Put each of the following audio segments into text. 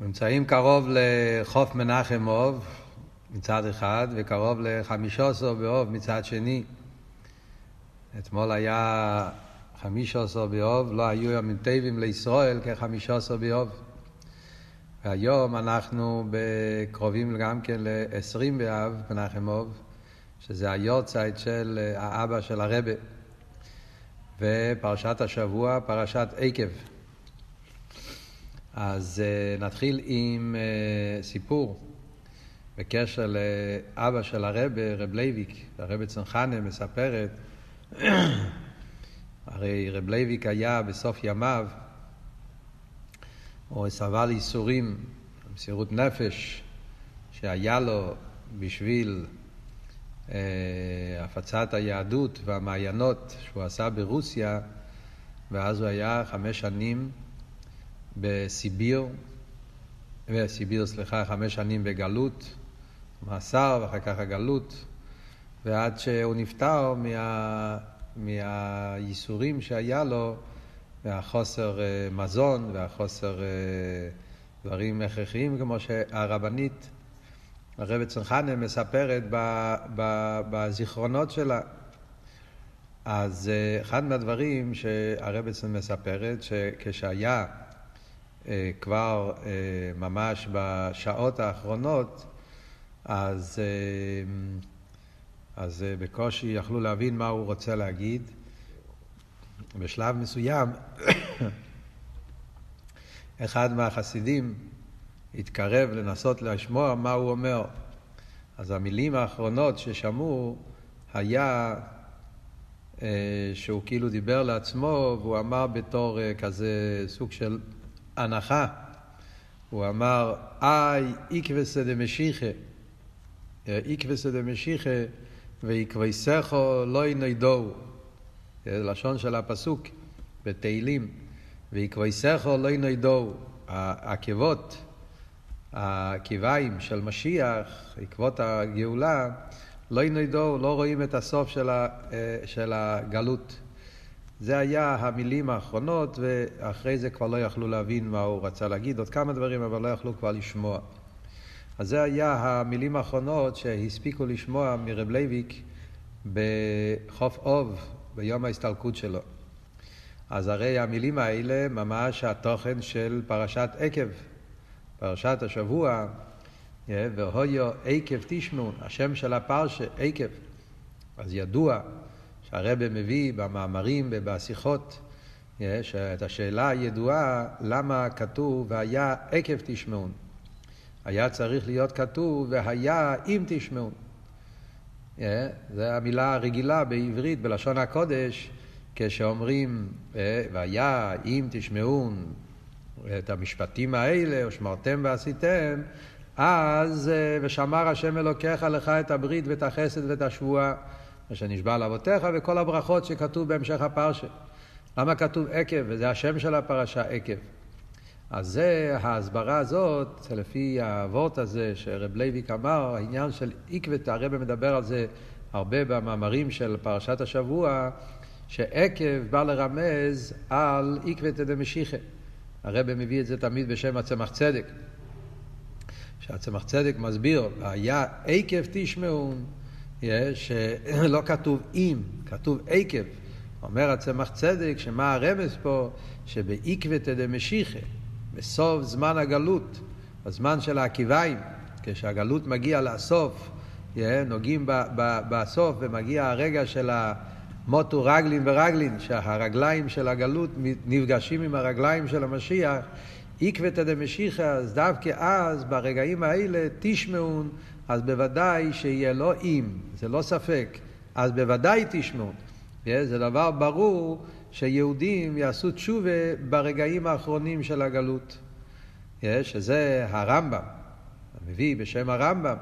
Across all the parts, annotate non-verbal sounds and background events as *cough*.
נמצאים קרוב לחוף מנחם אוב מצד אחד, וקרוב לחמישה עשר באוב מצד שני. אתמול היה חמישה עשר באוב, לא היו ימים טובים לישראל כחמישה עשר באוב. והיום אנחנו קרובים גם כן ל-20 באב, מנחם אוב, שזה היורצייט של האבא של הרבה. ופרשת השבוע, פרשת עקב. אז אה, נתחיל עם אה, סיפור בקשר לאבא של הרבי, רב לייביק, הרבנית חנה מספרת, *clears throat* הרי רב לייביק היה בסוף ימיו, הוא סבל ייסורים, מסירות נפש שהיה לו בשביל אה, הפצת היהדות והמעיינות שהוא עשה ברוסיה, ואז הוא היה חמש שנים בסיביר, בסיביר, סליחה, חמש שנים בגלות, מאסר ואחר כך הגלות, ועד שהוא נפטר מה, מהייסורים שהיה לו, והחוסר אה, מזון והחוסר אה, דברים הכרחיים, כמו שהרבנית, הרבת צנחנה, מספרת בזיכרונות שלה. אז אה, אחד מהדברים שהרבצן מספרת, שכשהיה אה, כבר אה, ממש בשעות האחרונות, אז, אה, אז בקושי יכלו להבין מה הוא רוצה להגיד. בשלב מסוים, *coughs* אחד מהחסידים התקרב לנסות לשמוע מה הוא אומר. אז המילים האחרונות ששמעו היה שהוא כאילו דיבר לעצמו והוא אמר בתור כזה סוג של הנחה. הוא אמר, איי איקבסא דמשיחא, איקבסא דמשיחא ויקבסכו לא ינדו. זה לשון של הפסוק בתהילים. ויקבסכו לא ינדו. העקבות, העקביים של משיח, עקבות הגאולה, לא נודעו, לא רואים את הסוף של, ה, של הגלות. זה היה המילים האחרונות, ואחרי זה כבר לא יכלו להבין מה הוא רצה להגיד, עוד כמה דברים, אבל לא יכלו כבר לשמוע. אז זה היה המילים האחרונות שהספיקו לשמוע מרב לייביק בכ' אב, ביום ההסתלקות שלו. אז הרי המילים האלה ממש התוכן של פרשת עקב, פרשת השבוע, והויו עקב תשמעון, השם של הפרשה עקב. אז ידוע שהרבא מביא במאמרים ובשיחות, יש את השאלה הידועה למה כתוב והיה עקב תשמעון. היה צריך להיות כתוב והיה אם תשמעון. זו המילה הרגילה בעברית, בלשון הקודש, כשאומרים והיה אם תשמעון את המשפטים האלה, ושמרתם ועשיתם, אז ושמר השם אלוקיך לך את הברית ואת החסד ואת השבועה. אשר נשבע לאבותיך, וכל הברכות שכתוב בהמשך הפרשה. למה כתוב עקב? וזה השם של הפרשה עקב. אז זה, ההסברה הזאת, לפי העקבות הזה שרב לייביק אמר, העניין של עקבות, הרבי מדבר על זה הרבה במאמרים של פרשת השבוע, שעקב בא לרמז על עקבתא דמשיחא. הרב מביא את זה תמיד בשם הצמח צדק. שהצמח צדק מסביר, היה עקב תשמעו. שלא *laughs* כתוב אם, כתוב עקב. אומר הצמח צדק, שמה הרמז פה? שבעקבתא דמשיחא, בסוף זמן הגלות, בזמן של העקיביים, כשהגלות מגיעה לסוף, נוגעים בסוף ומגיע הרגע של המוטו רגלין ורגלין, שהרגליים של הגלות נפגשים עם הרגליים של המשיח, עקבתא דמשיחא, אז דווקא אז, ברגעים האלה, תשמעון אז בוודאי שיהיה לא אם, זה לא ספק, אז בוודאי תשמעו. זה דבר ברור שיהודים יעשו תשובה ברגעים האחרונים של הגלות. שזה הרמב"ם, מביא בשם הרמב"ם,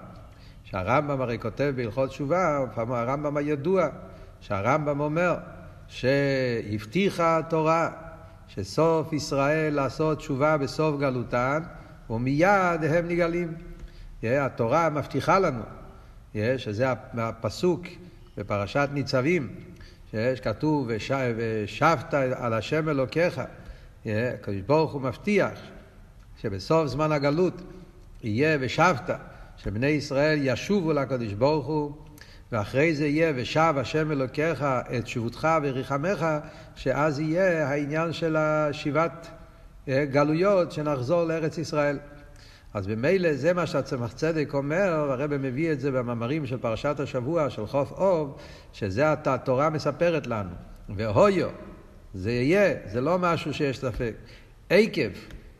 שהרמב"ם הרי כותב בהלכות תשובה, הרמב"ם הידוע, שהרמב"ם אומר שהבטיחה התורה שסוף ישראל לעשות תשובה בסוף גלותן, ומיד הם נגאלים. התורה מבטיחה לנו, שזה הפסוק בפרשת ניצבים, שיש כתוב ושבת על השם אלוקיך, הקדוש ברוך הוא מבטיח שבסוף זמן הגלות יהיה ושבת, שבני ישראל ישובו לקדוש ברוך הוא, ואחרי זה יהיה ושב השם אלוקיך את שבותך וריחמך, שאז יהיה העניין של השיבת גלויות, שנחזור לארץ ישראל. אז במילא זה מה שהצמח צדק אומר, הרב מביא את זה במאמרים של פרשת השבוע של חוף אוב, שזה התורה מספרת לנו. והויו, זה יהיה, זה לא משהו שיש ספק. עקב,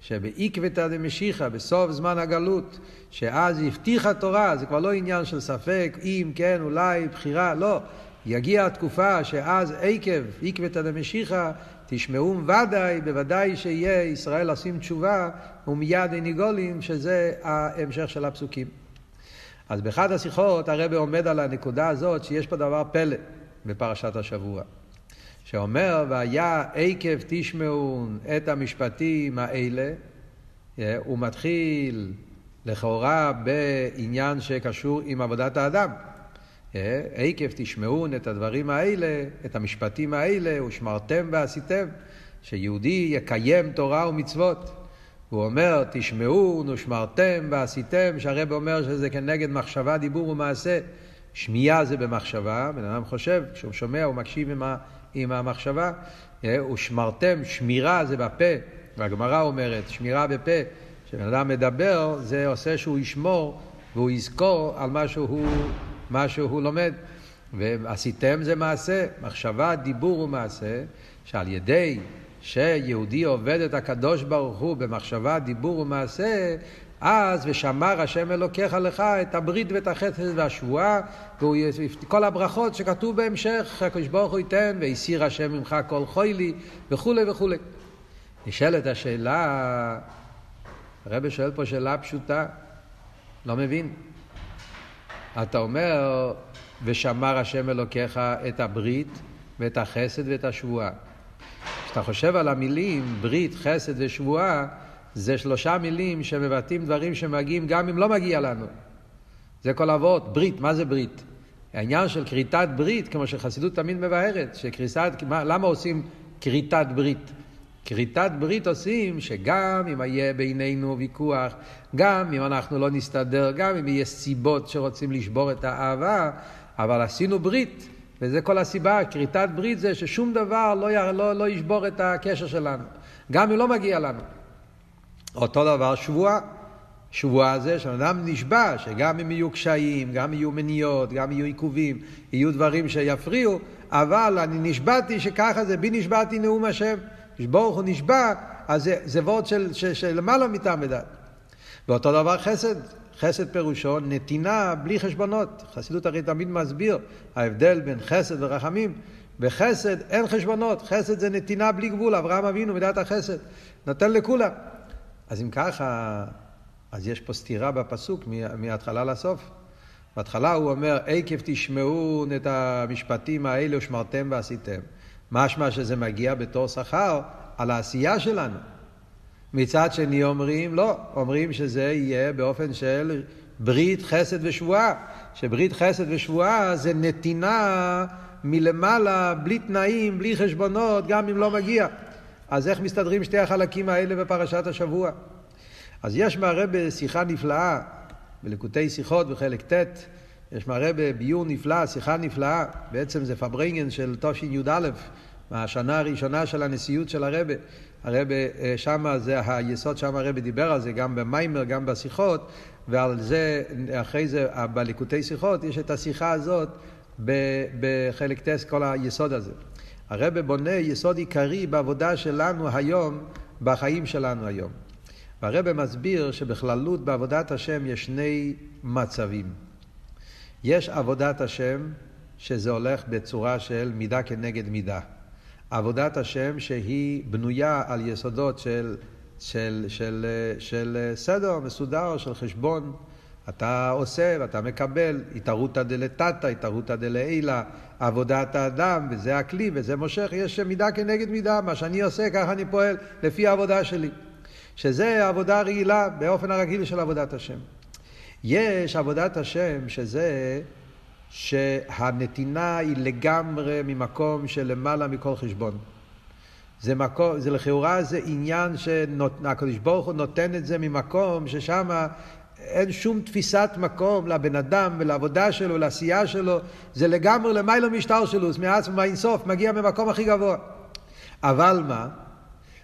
שבעקבתא דמשיחא, בסוף זמן הגלות, שאז הבטיחה תורה, זה כבר לא עניין של ספק, אם כן, אולי, בחירה, לא. יגיע התקופה שאז עקב, עקבתא דמשיחא, תשמעו ודאי, בוודאי שיהיה ישראל עושים תשובה, ומיד אין גולים, שזה ההמשך של הפסוקים. אז באחד השיחות הרב עומד על הנקודה הזאת שיש פה דבר פלא בפרשת השבוע. שאומר, והיה עקב תשמעו את המשפטים האלה, אה, הוא מתחיל לכאורה בעניין שקשור עם עבודת האדם. אה, עקב תשמעו את הדברים האלה, את המשפטים האלה, ושמרתם ועשיתם, שיהודי יקיים תורה ומצוות. הוא אומר, תשמעו ושמרתם ועשיתם, שהרב אומר שזה כנגד מחשבה, דיבור ומעשה. שמיעה זה במחשבה, בן אדם חושב, כשהוא שומע הוא מקשיב עם, ה, עם המחשבה. אה, ושמרתם, שמירה זה בפה, והגמרא אומרת, שמירה בפה, כשבן אדם מדבר, זה עושה שהוא ישמור והוא יזכור על מה שהוא, מה שהוא לומד. ועשיתם זה מעשה, מחשבה, דיבור ומעשה, שעל ידי שיהודי עובד את הקדוש ברוך הוא במחשבה, דיבור ומעשה, אז ושמר השם אלוקיך לך את הברית ואת החסד והשבועה, וכל הברכות שכתוב בהמשך, הקדוש ברוך הוא ייתן, והסיר השם ממך כל חוילי, וכולי וכולי. נשאלת השאלה, הרב שואל פה שאלה פשוטה, לא מבין. אתה אומר, ושמר השם אלוקיך את הברית ואת החסד ואת השבועה. כשאתה חושב על המילים ברית, חסד ושבועה, זה שלושה מילים שמבטאים דברים שמגיעים גם אם לא מגיע לנו. זה כל אבות, ברית, מה זה ברית? העניין של כריתת ברית, כמו שחסידות תמיד מבארת, שכריתת, למה עושים כריתת ברית? כריתת ברית עושים שגם אם יהיה בינינו ויכוח, גם אם אנחנו לא נסתדר, גם אם יהיה סיבות שרוצים לשבור את האהבה, אבל עשינו ברית, וזה כל הסיבה, כריתת ברית זה ששום דבר לא, לא, לא ישבור את הקשר שלנו, גם אם לא מגיע לנו. אותו דבר שבועה. שבועה זה שאדם נשבע שגם אם יהיו קשיים, גם יהיו מניעות, גם יהיו עיכובים, יהיו דברים שיפריעו, אבל אני נשבעתי שככה זה, בי נשבעתי נאום השם. ברוך הוא נשבע, אז זה, זה וורד של, של, של למעלה מטעם ודעת. ואותו דבר חסד, חסד פירושו נתינה בלי חשבונות. חסידות הרי תמיד מסביר ההבדל בין חסד ורחמים. בחסד אין חשבונות, חסד זה נתינה בלי גבול, אברהם אבינו מידת החסד, נותן לכולם. אז אם ככה, אז יש פה סתירה בפסוק מההתחלה לסוף. בהתחלה הוא אומר, עקב תשמעו את המשפטים האלה ושמרתם ועשיתם. משמע שזה מגיע בתור שכר על העשייה שלנו. מצד שני אומרים, לא, אומרים שזה יהיה באופן של ברית חסד ושבועה, שברית חסד ושבועה זה נתינה מלמעלה, בלי תנאים, בלי חשבונות, גם אם לא מגיע. אז איך מסתדרים שתי החלקים האלה בפרשת השבוע? אז יש מהרבה שיחה נפלאה, בלקוטי שיחות בחלק ט', יש מהרבה ביור נפלא, שיחה נפלאה, בעצם זה פברנגן של תשי"א, מהשנה הראשונה של הנשיאות של הרבה. הרבה אה, שמה זה היסוד, שם הרבה דיבר על זה גם במיימר, גם בשיחות, ועל זה, אחרי זה, בליקוטי שיחות, יש את השיחה הזאת בחלק טס, כל היסוד הזה. הרבה בונה יסוד עיקרי בעבודה שלנו היום, בחיים שלנו היום. והרבה מסביר שבכללות בעבודת השם יש שני מצבים. יש עבודת השם שזה הולך בצורה של מידה כנגד מידה. עבודת השם שהיא בנויה על יסודות של, של, של, של, של סדר מסודר, של חשבון. אתה עושה ואתה מקבל, התערותא דלתתא, התערותא דלעילא, עבודת האדם, וזה הכלי וזה מושך, יש מידה כנגד מידה, מה שאני עושה ככה אני פועל, לפי העבודה שלי. שזה העבודה הרגילה, באופן הרגיל של עבודת השם. יש עבודת השם שזה שהנתינה היא לגמרי ממקום של למעלה מכל חשבון. זה, מקום, זה לכאורה זה עניין שהקדוש ברוך הוא נותן את זה ממקום ששם אין שום תפיסת מקום לבן אדם ולעבודה שלו, לעשייה שלו, זה לגמרי למיילו משטר שלו, מעצמו מהאינסוף, מגיע ממקום הכי גבוה. אבל מה?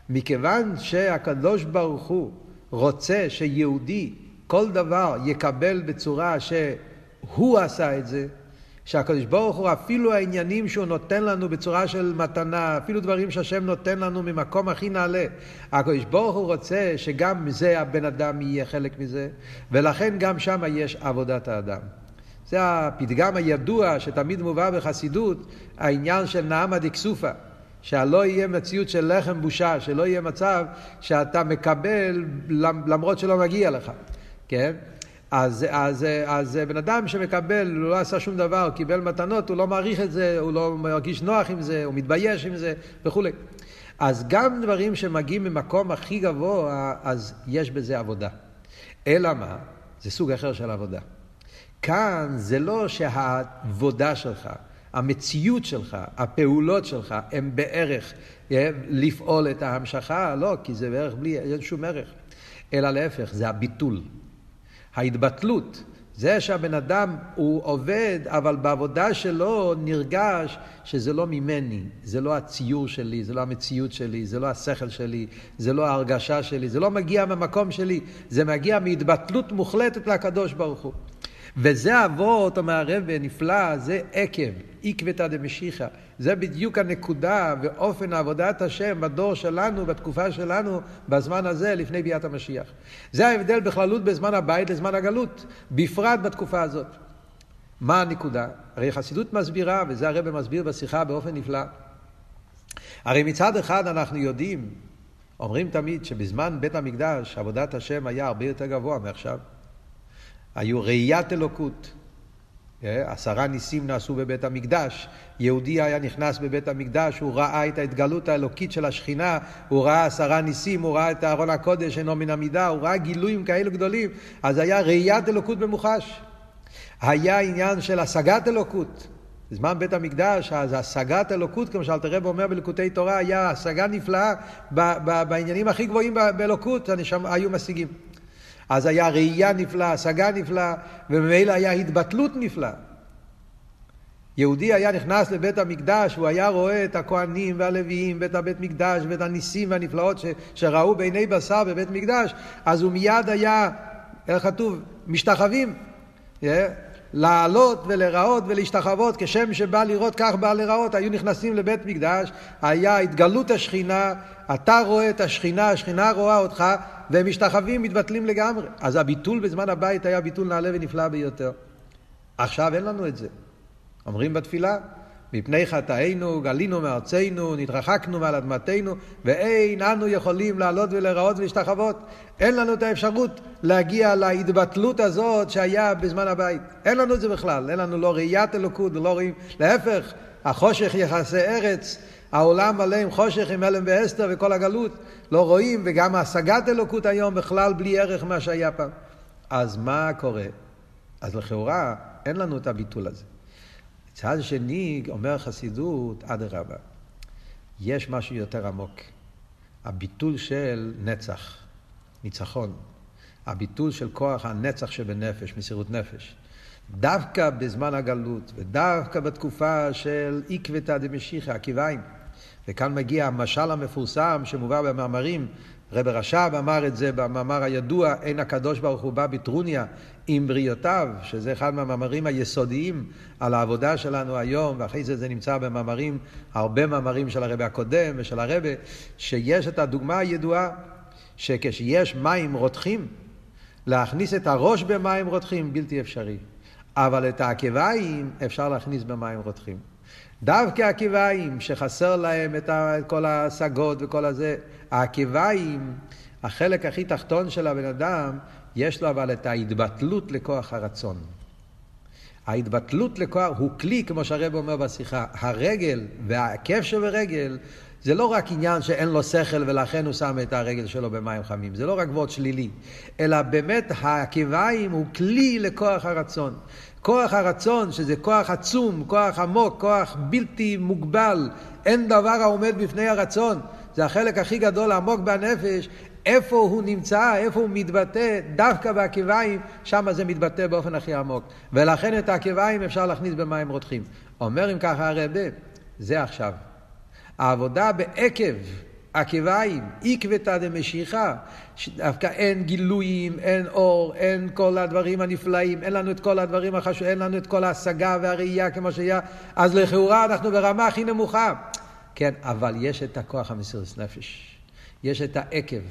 מכיוון שהקדוש ברוך הוא רוצה שיהודי כל דבר יקבל בצורה שהוא עשה את זה, שהקדוש ברוך הוא אפילו העניינים שהוא נותן לנו בצורה של מתנה, אפילו דברים שהשם נותן לנו ממקום הכי נעלה, הקדוש ברוך הוא רוצה שגם מזה הבן אדם יהיה חלק מזה, ולכן גם שם יש עבודת האדם. זה הפתגם הידוע שתמיד מובא בחסידות, העניין של נעמה דקסופה. שלא יהיה מציאות של לחם בושה, שלא יהיה מצב שאתה מקבל למרות שלא מגיע לך, כן? אז, אז, אז בן אדם שמקבל, הוא לא עשה שום דבר, הוא קיבל מתנות, הוא לא מעריך את זה, הוא לא מרגיש נוח עם זה, הוא מתבייש עם זה וכולי. אז גם דברים שמגיעים ממקום הכי גבוה, אז יש בזה עבודה. אלא מה? זה סוג אחר של עבודה. כאן זה לא שהעבודה שלך, המציאות שלך, הפעולות שלך, הם בערך אה, לפעול את ההמשכה, לא, כי זה בערך בלי, אין שום ערך. אלא להפך, זה הביטול. ההתבטלות, זה שהבן אדם הוא עובד, אבל בעבודה שלו נרגש שזה לא ממני, זה לא הציור שלי, זה לא המציאות שלי, זה לא השכל שלי, זה לא ההרגשה שלי, זה לא מגיע מהמקום שלי, זה מגיע מהתבטלות מוחלטת לקדוש ברוך הוא. וזה אבות, אומר הרב נפלא, זה עקב, עקבתא דמשיחא. זה בדיוק הנקודה ואופן עבודת השם בדור שלנו, בתקופה שלנו, בזמן הזה, לפני ביאת המשיח. זה ההבדל בכללות בזמן הבית לזמן הגלות, בפרט בתקופה הזאת. מה הנקודה? הרי חסידות מסבירה, וזה הרב מסביר בשיחה באופן נפלא. הרי מצד אחד אנחנו יודעים, אומרים תמיד שבזמן בית המקדש עבודת השם היה הרבה יותר גבוה מעכשיו. היו ראיית אלוקות. אה, עשרה ניסים נעשו בבית המקדש. יהודי היה נכנס בבית המקדש, הוא ראה את ההתגלות האלוקית של השכינה, הוא ראה עשרה ניסים, הוא ראה את ארון הקודש אינו מן המידה, הוא ראה גילויים כאלו גדולים. אז היה ראיית אלוקות במוחש. היה עניין של השגת אלוקות. בזמן בית המקדש, אז השגת אלוקות, כמו שאלתר רב אומר בלקוטי תורה, היה השגה נפלאה בעניינים הכי גבוהים באלוקות, היו משיגים. אז היה ראייה נפלאה, השגה נפלאה, וממילא היה התבטלות נפלאה. יהודי היה נכנס לבית המקדש, הוא היה רואה את הכוהנים והלוויים, ואת הבית מקדש, ואת הניסים והנפלאות ש, שראו בעיני בשר בבית מקדש, אז הוא מיד היה, איך כתוב, משתחווים. Yeah. לעלות ולראות ולהשתחוות, כשם שבא לראות כך בא לראות, היו נכנסים לבית מקדש, היה התגלות השכינה, אתה רואה את השכינה, השכינה רואה אותך, והם משתחווים, מתבטלים לגמרי. אז הביטול בזמן הבית היה ביטול נעלה ונפלא ביותר. עכשיו אין לנו את זה. אומרים בתפילה, מפני חטאינו גלינו מארצנו, נתרחקנו מעל אדמתנו, ואין אנו יכולים לעלות ולראות ולהשתחוות. אין לנו את האפשרות להגיע להתבטלות הזאת שהיה בזמן הבית. אין לנו את זה בכלל, אין לנו לא ראיית אלוקות, לא רואים, להפך, החושך יחסי ארץ, העולם מלא עם חושך, עם הלם ואסתר וכל הגלות, לא רואים, וגם השגת אלוקות היום בכלל בלי ערך מה שהיה פעם. אז מה קורה? אז לכאורה אין לנו את הביטול הזה. מצד שני, אומר חסידות, אדרבה, יש משהו יותר עמוק. הביטול של נצח, ניצחון. הביטול של כוח הנצח שבנפש, מסירות נפש. דווקא בזמן הגלות, ודווקא בתקופה של עקבתא דמשיחא, עקיביים. וכאן מגיע המשל המפורסם שמובא במאמרים, רב רש"ב אמר את זה במאמר הידוע, אין הקדוש ברוך הוא בא בטרוניה עם בריאותיו, שזה אחד מהמאמרים היסודיים על העבודה שלנו היום, ואחרי זה זה נמצא במאמרים, הרבה מאמרים של הרבי הקודם ושל הרבי, שיש את הדוגמה הידועה, שכשיש מים רותחים, להכניס את הראש במים רותחים בלתי אפשרי, אבל את העקביים אפשר להכניס במים רותחים. דווקא העקביים, שחסר להם את כל ההשגות וכל הזה, העקביים, החלק הכי תחתון של הבן אדם, יש לו אבל את ההתבטלות לכוח הרצון. ההתבטלות לכוח הוא כלי, כמו שהרב אומר בשיחה. הרגל והכיף שברגל זה לא רק עניין שאין לו שכל ולכן הוא שם את הרגל שלו במים חמים. זה לא רק וורד שלילי, אלא באמת העקביים הוא כלי לכוח הרצון. כוח הרצון, שזה כוח עצום, כוח עמוק, כוח בלתי מוגבל, אין דבר העומד בפני הרצון. זה החלק הכי גדול עמוק בנפש, איפה הוא נמצא, איפה הוא מתבטא, דווקא בעקביים, שם זה מתבטא באופן הכי עמוק. ולכן את העקביים אפשר להכניס במים רותחים. אומר אם ככה הרבה, זה עכשיו. העבודה בעקב עקביים, עקבתא דמשיחא, דווקא אין גילויים, אין אור, אין כל הדברים הנפלאים, אין לנו את כל הדברים החשובים, אין לנו את כל ההשגה והראייה כמו שהיה, אז לכאורה אנחנו ברמה הכי נמוכה. כן, אבל יש את הכוח המסירות נפש, יש את העקב.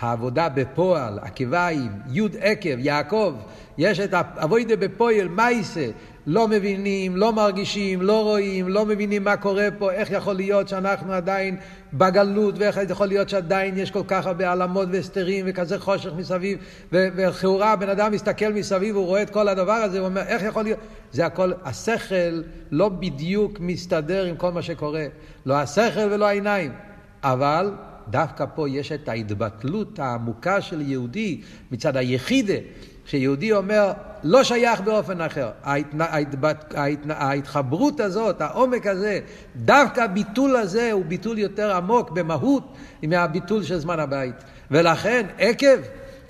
העבודה בפועל, עקביים, י' עקב, יעקב, יש את האבוידה בפועל, מייסה, לא מבינים, לא מרגישים, לא רואים, לא מבינים מה קורה פה, איך יכול להיות שאנחנו עדיין בגלות, ואיך יכול להיות שעדיין יש כל כך הרבה העלמות והסתרים וכזה חושך מסביב, ולכאורה בן אדם מסתכל מסביב, הוא רואה את כל הדבר הזה, הוא אומר, איך יכול להיות? זה הכל, השכל לא בדיוק מסתדר עם כל מה שקורה, לא השכל ולא העיניים, אבל דווקא פה יש את ההתבטלות העמוקה של יהודי מצד היחידה, שיהודי אומר, לא שייך באופן אחר. ההתנ... ההתבט... ההתנ... ההתחברות הזאת, העומק הזה, דווקא הביטול הזה הוא ביטול יותר עמוק במהות מהביטול של זמן הבית. ולכן, עקב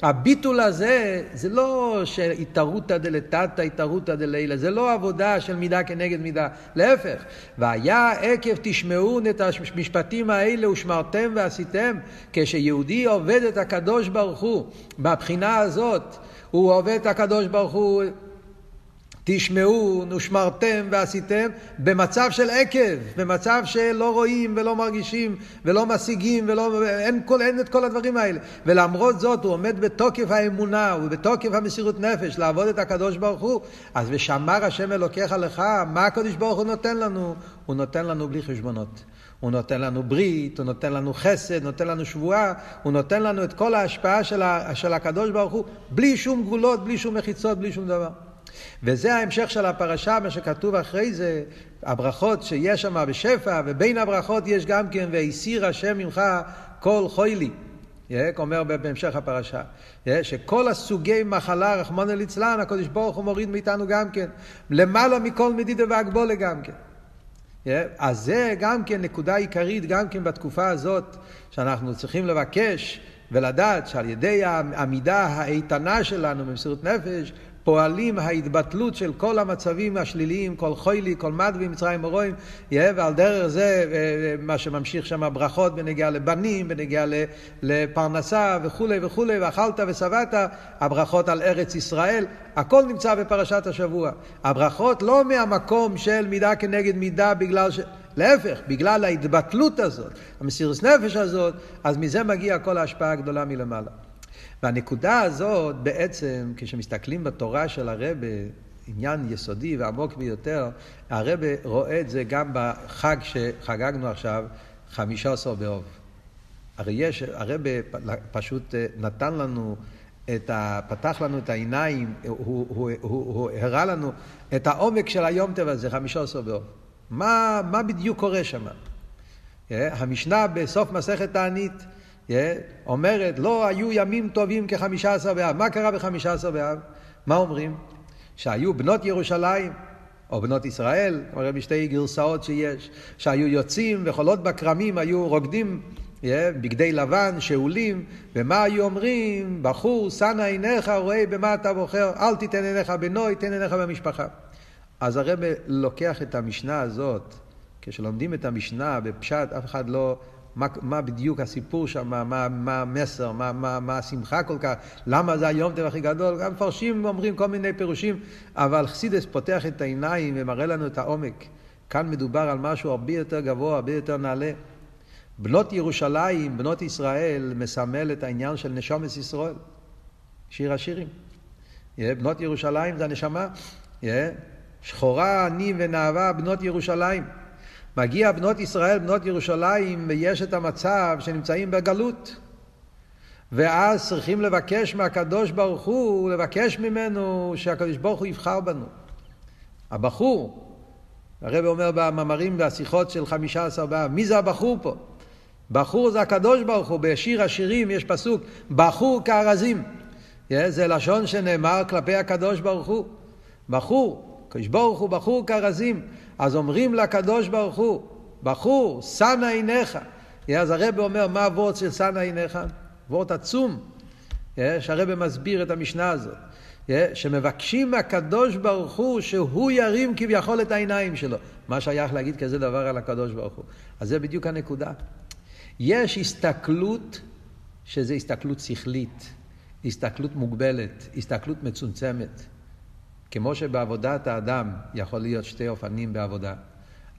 הביטול הזה, זה לא שהתערותא דלתתא, התערותא דלילה, זה לא עבודה של מידה כנגד מידה, להפך. והיה עקב תשמעו את המשפטים האלה ושמרתם ועשיתם, כשיהודי עובד את הקדוש ברוך הוא, בבחינה הזאת, הוא עובד את הקדוש ברוך הוא תשמעו, נושמרתם ועשיתם, במצב של עקב, במצב שלא רואים ולא מרגישים ולא משיגים ולא, אין, כל, אין את כל הדברים האלה. ולמרות זאת הוא עומד בתוקף האמונה ובתוקף המסירות נפש לעבוד את הקדוש ברוך הוא, אז ושמר השם אלוקיך לך, מה הקדוש ברוך הוא נותן לנו? הוא נותן לנו בלי חשבונות. הוא נותן לנו ברית, הוא נותן לנו חסד, נותן לנו שבועה, הוא נותן לנו את כל ההשפעה של, ה, של הקדוש ברוך הוא, בלי שום גבולות, בלי שום מחיצות, בלי שום דבר. וזה ההמשך של הפרשה, מה שכתוב אחרי זה, הברכות שיש שם בשפע, ובין הברכות יש גם כן, והסיר השם ממך כל חוילי. אומר בהמשך הפרשה, שכל הסוגי מחלה, רחמנא ליצלן, הקדוש ברוך הוא מוריד מאיתנו גם כן, למעלה מכל מדידה והגבולה גם כן. אז זה גם כן נקודה עיקרית, גם כן בתקופה הזאת, שאנחנו צריכים לבקש ולדעת שעל ידי העמידה האיתנה שלנו במסירות נפש, פועלים ההתבטלות של כל המצבים השליליים, כל חוילי, כל מדבי, מצרים ורואים, ועל דרך זה אה, אה, מה שממשיך שם ברכות בנגיעה לבנים, בנגיעה לפרנסה וכולי וכולי, ואכלת ושבעת, הברכות על ארץ ישראל, הכל נמצא בפרשת השבוע. הברכות לא מהמקום של מידה כנגד מידה בגלל ש... להפך, בגלל ההתבטלות הזאת, המסירות נפש הזאת, אז מזה מגיעה כל ההשפעה הגדולה מלמעלה. והנקודה הזאת בעצם, כשמסתכלים בתורה של הרבה, עניין יסודי ועמוק ביותר, הרבה רואה את זה גם בחג שחגגנו עכשיו, חמישה עשר באוב. הרי יש, הרבה פשוט אה, נתן לנו את ה... פתח לנו את העיניים, הוא, הוא, הוא, הוא, הוא הראה לנו את העומק של היום טבע הזה, חמישה עשר באוב. מה, מה בדיוק קורה שם? אה, המשנה בסוף מסכת תענית אומרת, לא היו ימים טובים כחמישה עשר באב. מה קרה בחמישה עשר באב? מה אומרים? שהיו בנות ירושלים, או בנות ישראל, אומרים בשתי גרסאות שיש, שהיו יוצאים וחולות בכרמים, היו רוקדים בגדי לבן, שאולים, ומה היו אומרים? בחור, שא עיניך, רואה במה אתה בוחר, אל תיתן עיניך בנוי, תן עיניך במשפחה. אז הרב לוקח את המשנה הזאת, כשלומדים את המשנה בפשט, אף אחד לא מה, מה בדיוק הסיפור שם, מה, מה, מה המסר, מה, מה, מה השמחה כל כך, למה זה היום טבע הכי גדול, גם מפרשים אומרים כל מיני פירושים, אבל חסידס פותח את העיניים ומראה לנו את העומק. כאן מדובר על משהו הרבה יותר גבוה, הרבה יותר נעלה. בנות ירושלים, בנות ישראל, מסמל את העניין של נשומת ישראל. שיר השירים. בנות ירושלים זה הנשמה. שחורה, אני ונאווה, בנות ירושלים. מגיע בנות ישראל, בנות ירושלים, ויש את המצב שנמצאים בגלות. ואז צריכים לבקש מהקדוש ברוך הוא, לבקש ממנו שהקדוש ברוך הוא יבחר בנו. הבחור, הרב אומר במאמרים והשיחות של חמישה עשר באב, מי זה הבחור פה? בחור זה הקדוש ברוך הוא, בשיר השירים יש פסוק, בחור כארזים. זה לשון שנאמר כלפי הקדוש ברוך הוא. בחור, הקדוש ברוך הוא בחור כארזים. אז אומרים לקדוש ברוך הוא, בחור, שנא עיניך, אז הרב אומר, מה הוורד של שנא עיניך? וורד עצום, שהרב מסביר את המשנה הזאת. שמבקשים מהקדוש ברוך הוא שהוא ירים כביכול את העיניים שלו. מה שייך להגיד כזה דבר על הקדוש ברוך הוא? אז זה בדיוק הנקודה. יש הסתכלות שזה הסתכלות שכלית, הסתכלות מוגבלת, הסתכלות מצומצמת. כמו שבעבודת האדם יכול להיות שתי אופנים בעבודה.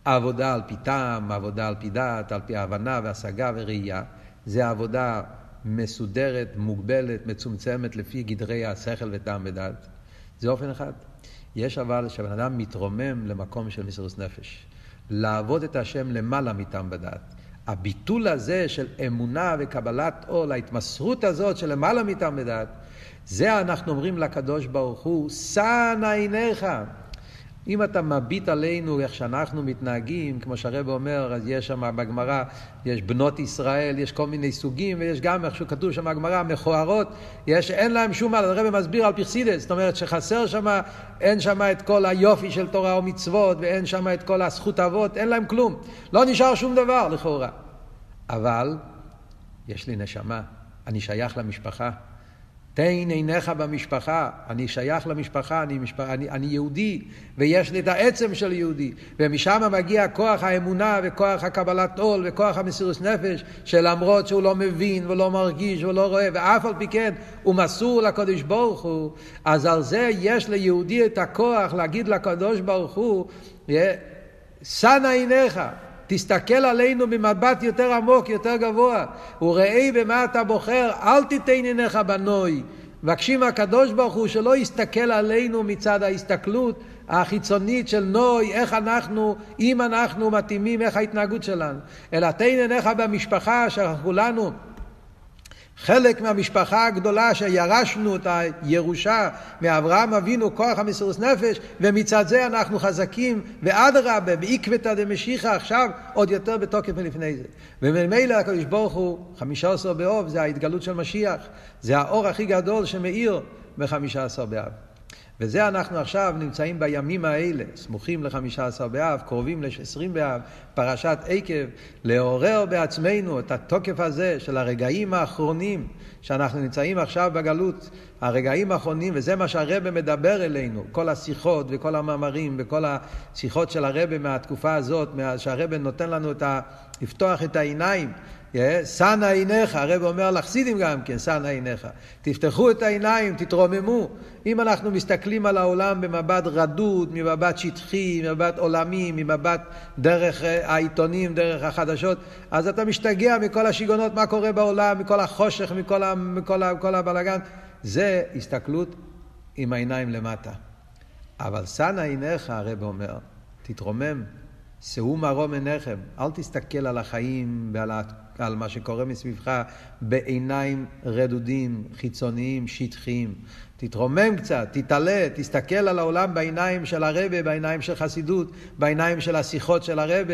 עבודה על פי טעם, עבודה על פי דעת, על פי הבנה והשגה וראייה. זה עבודה מסודרת, מוגבלת, מצומצמת, לפי גדרי השכל וטעם ודעת. זה אופן אחד. יש אבל שהבן אדם מתרומם למקום של מסירות נפש. לעבוד את השם למעלה מטעם ודעת. הביטול הזה של אמונה וקבלת עול, ההתמסרות הזאת של למעלה מטעם ודעת, זה אנחנו אומרים לקדוש ברוך הוא, שנא עיניך. אם אתה מביט עלינו איך שאנחנו מתנהגים, כמו שהרב אומר, אז יש שם בגמרא, יש בנות ישראל, יש כל מיני סוגים, ויש גם איך שכתוב שם בגמרא, מכוערות, יש, אין להם שום מה, הרב מסביר על פרסידס, זאת אומרת שחסר שם, אין שם את כל היופי של תורה ומצוות, ואין שם את כל הזכות אבות, אין להם כלום. לא נשאר שום דבר לכאורה. אבל יש לי נשמה, אני שייך למשפחה. תן עיניך במשפחה, אני שייך למשפחה, אני, משפח, אני, אני יהודי, ויש לי את העצם של יהודי, ומשם מגיע כוח האמונה וכוח הקבלת עול וכוח המסירות נפש, שלמרות שהוא לא מבין ולא מרגיש ולא רואה, ואף על פי כן הוא מסור לקדוש ברוך הוא, אז על זה יש ליהודי את הכוח להגיד לקדוש ברוך הוא, שנא עיניך. תסתכל עלינו במבט יותר עמוק, יותר גבוה. וראה במה אתה בוחר, אל תיתן עיניך בנוי. מבקשים הקדוש ברוך הוא שלא יסתכל עלינו מצד ההסתכלות החיצונית של נוי, איך אנחנו, אם אנחנו מתאימים, איך ההתנהגות שלנו. אלא תן עיניך במשפחה, שאנחנו כולנו חלק מהמשפחה הגדולה שירשנו את הירושה מאברהם אבינו, כוח המסירות נפש, ומצד זה אנחנו חזקים, ואדרבה, בעקבתא דמשיחא עכשיו, עוד יותר בתוקף מלפני זה. וממילא הקדוש ברוך הוא, חמישה עשר באוב, זה ההתגלות של משיח, זה האור הכי גדול שמאיר בחמישה עשר באב. וזה אנחנו עכשיו נמצאים בימים האלה, סמוכים לחמישה עשר באב, קרובים לעשרים באב, פרשת עקב, לעורר בעצמנו את התוקף הזה של הרגעים האחרונים שאנחנו נמצאים עכשיו בגלות, הרגעים האחרונים, וזה מה שהרבא מדבר אלינו, כל השיחות וכל המאמרים וכל השיחות של הרבא מהתקופה הזאת, שהרבא נותן לנו את ה... לפתוח את העיניים שנא עיניך, הרב אומר לחסידים גם כן, שנא עיניך. תפתחו את העיניים, תתרוממו. אם אנחנו מסתכלים על העולם במבט רדוד, ממבט שטחי, ממבט עולמי, ממבט דרך אה, העיתונים, דרך החדשות, אז אתה משתגע מכל השיגעונות, מה קורה בעולם, מכל החושך, מכל, ה, מכל, מכל הבלגן. זה הסתכלות עם העיניים למטה. אבל שנא עיניך, הרב אומר, תתרומם, שאו מרום עיניכם, אל תסתכל על החיים ועל על מה שקורה מסביבך בעיניים רדודים, חיצוניים, שטחיים. תתרומם קצת, תתעלה, תסתכל על העולם בעיניים של הרבה, בעיניים של חסידות, בעיניים של השיחות של הרבה,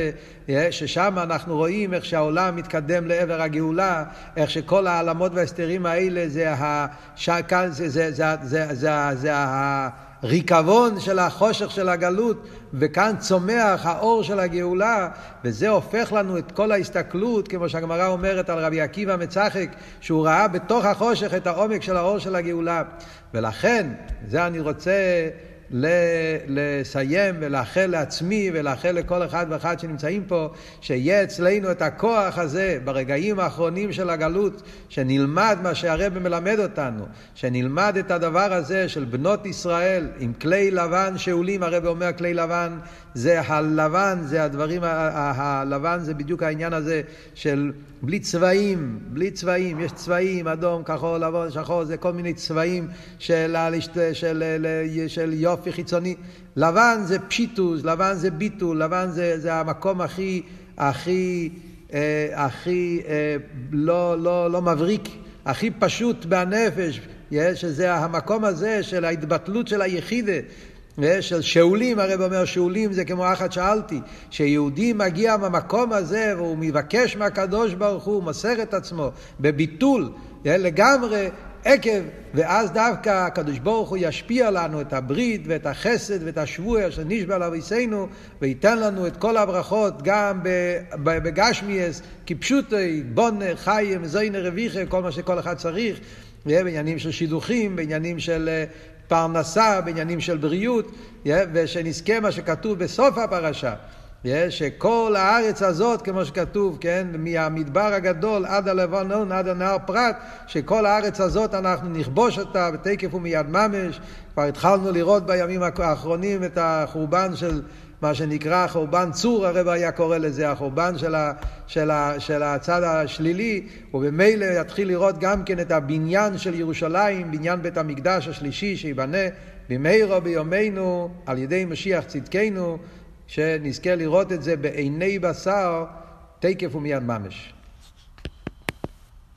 אה, ששם אנחנו רואים איך שהעולם מתקדם לעבר הגאולה, איך שכל העלמות וההסתרים האלה זה, ה... זה, זה, זה, זה, זה, זה, זה הריקבון של החושך של הגלות, וכאן צומח האור של הגאולה, וזה הופך לנו את כל ההסתכלות, כמו שהגמרא אומרת על רבי עקיבא מצחק, שהוא ראה בתוך החושך את העומק של האור של הגאולה. ולכן, זה אני רוצה לסיים ולאחל לעצמי ולאחל לכל אחד ואחד שנמצאים פה, שיהיה אצלנו את הכוח הזה ברגעים האחרונים של הגלות, שנלמד מה שהרב מלמד אותנו, שנלמד את הדבר הזה של בנות ישראל עם כלי לבן שאולים, הרב אומר כלי לבן זה הלבן, זה הדברים, הלבן זה בדיוק העניין הזה של בלי צבעים, בלי צבעים, יש צבעים, אדום, כחול, לבן, שחור, זה כל מיני צבעים של, של, של, של יופי חיצוני. לבן זה פשיטוס, לבן זה ביטול, לבן זה, זה המקום הכי, הכי, אה, הכי אה, לא, לא, לא מבריק, הכי פשוט בנפש, שזה המקום הזה של ההתבטלות של היחידה. של שאולים, הרב אומר שאולים זה כמו אחת שאלתי, שיהודי מגיע מהמקום הזה והוא מבקש מהקדוש ברוך הוא, מוסר את עצמו בביטול לגמרי, עקב, ואז דווקא הקדוש ברוך הוא ישפיע לנו את הברית ואת החסד ואת השבוע אשר נשבע לאביסנו, וייתן לנו את כל הברכות גם בגשמיאס, כפשוטי, בונר, חיים, זוינר, רוויחה, כל מה שכל אחד צריך, בעניינים של שידוכים, בעניינים של אה, פרנסה, בעניינים של בריאות, ושנזכה מה שכתוב בסוף הפרשה. שכל הארץ הזאת, כמו שכתוב, כן, מהמדבר הגדול עד הלבנון, עד הנהר פרת, שכל הארץ הזאת אנחנו נכבוש אותה בתקף ומיד ממש. כבר התחלנו לראות בימים האחרונים את החורבן של מה שנקרא חורבן צור, הרב היה קורא לזה, החורבן של, ה, של, ה, של הצד השלילי, ובמילא יתחיל לראות גם כן את הבניין של ירושלים, בניין בית המקדש השלישי שייבנה במהרה ביומנו על ידי משיח צדקנו. שנזכה לראות את זה בעיני בשר, תקף ומיד ממש.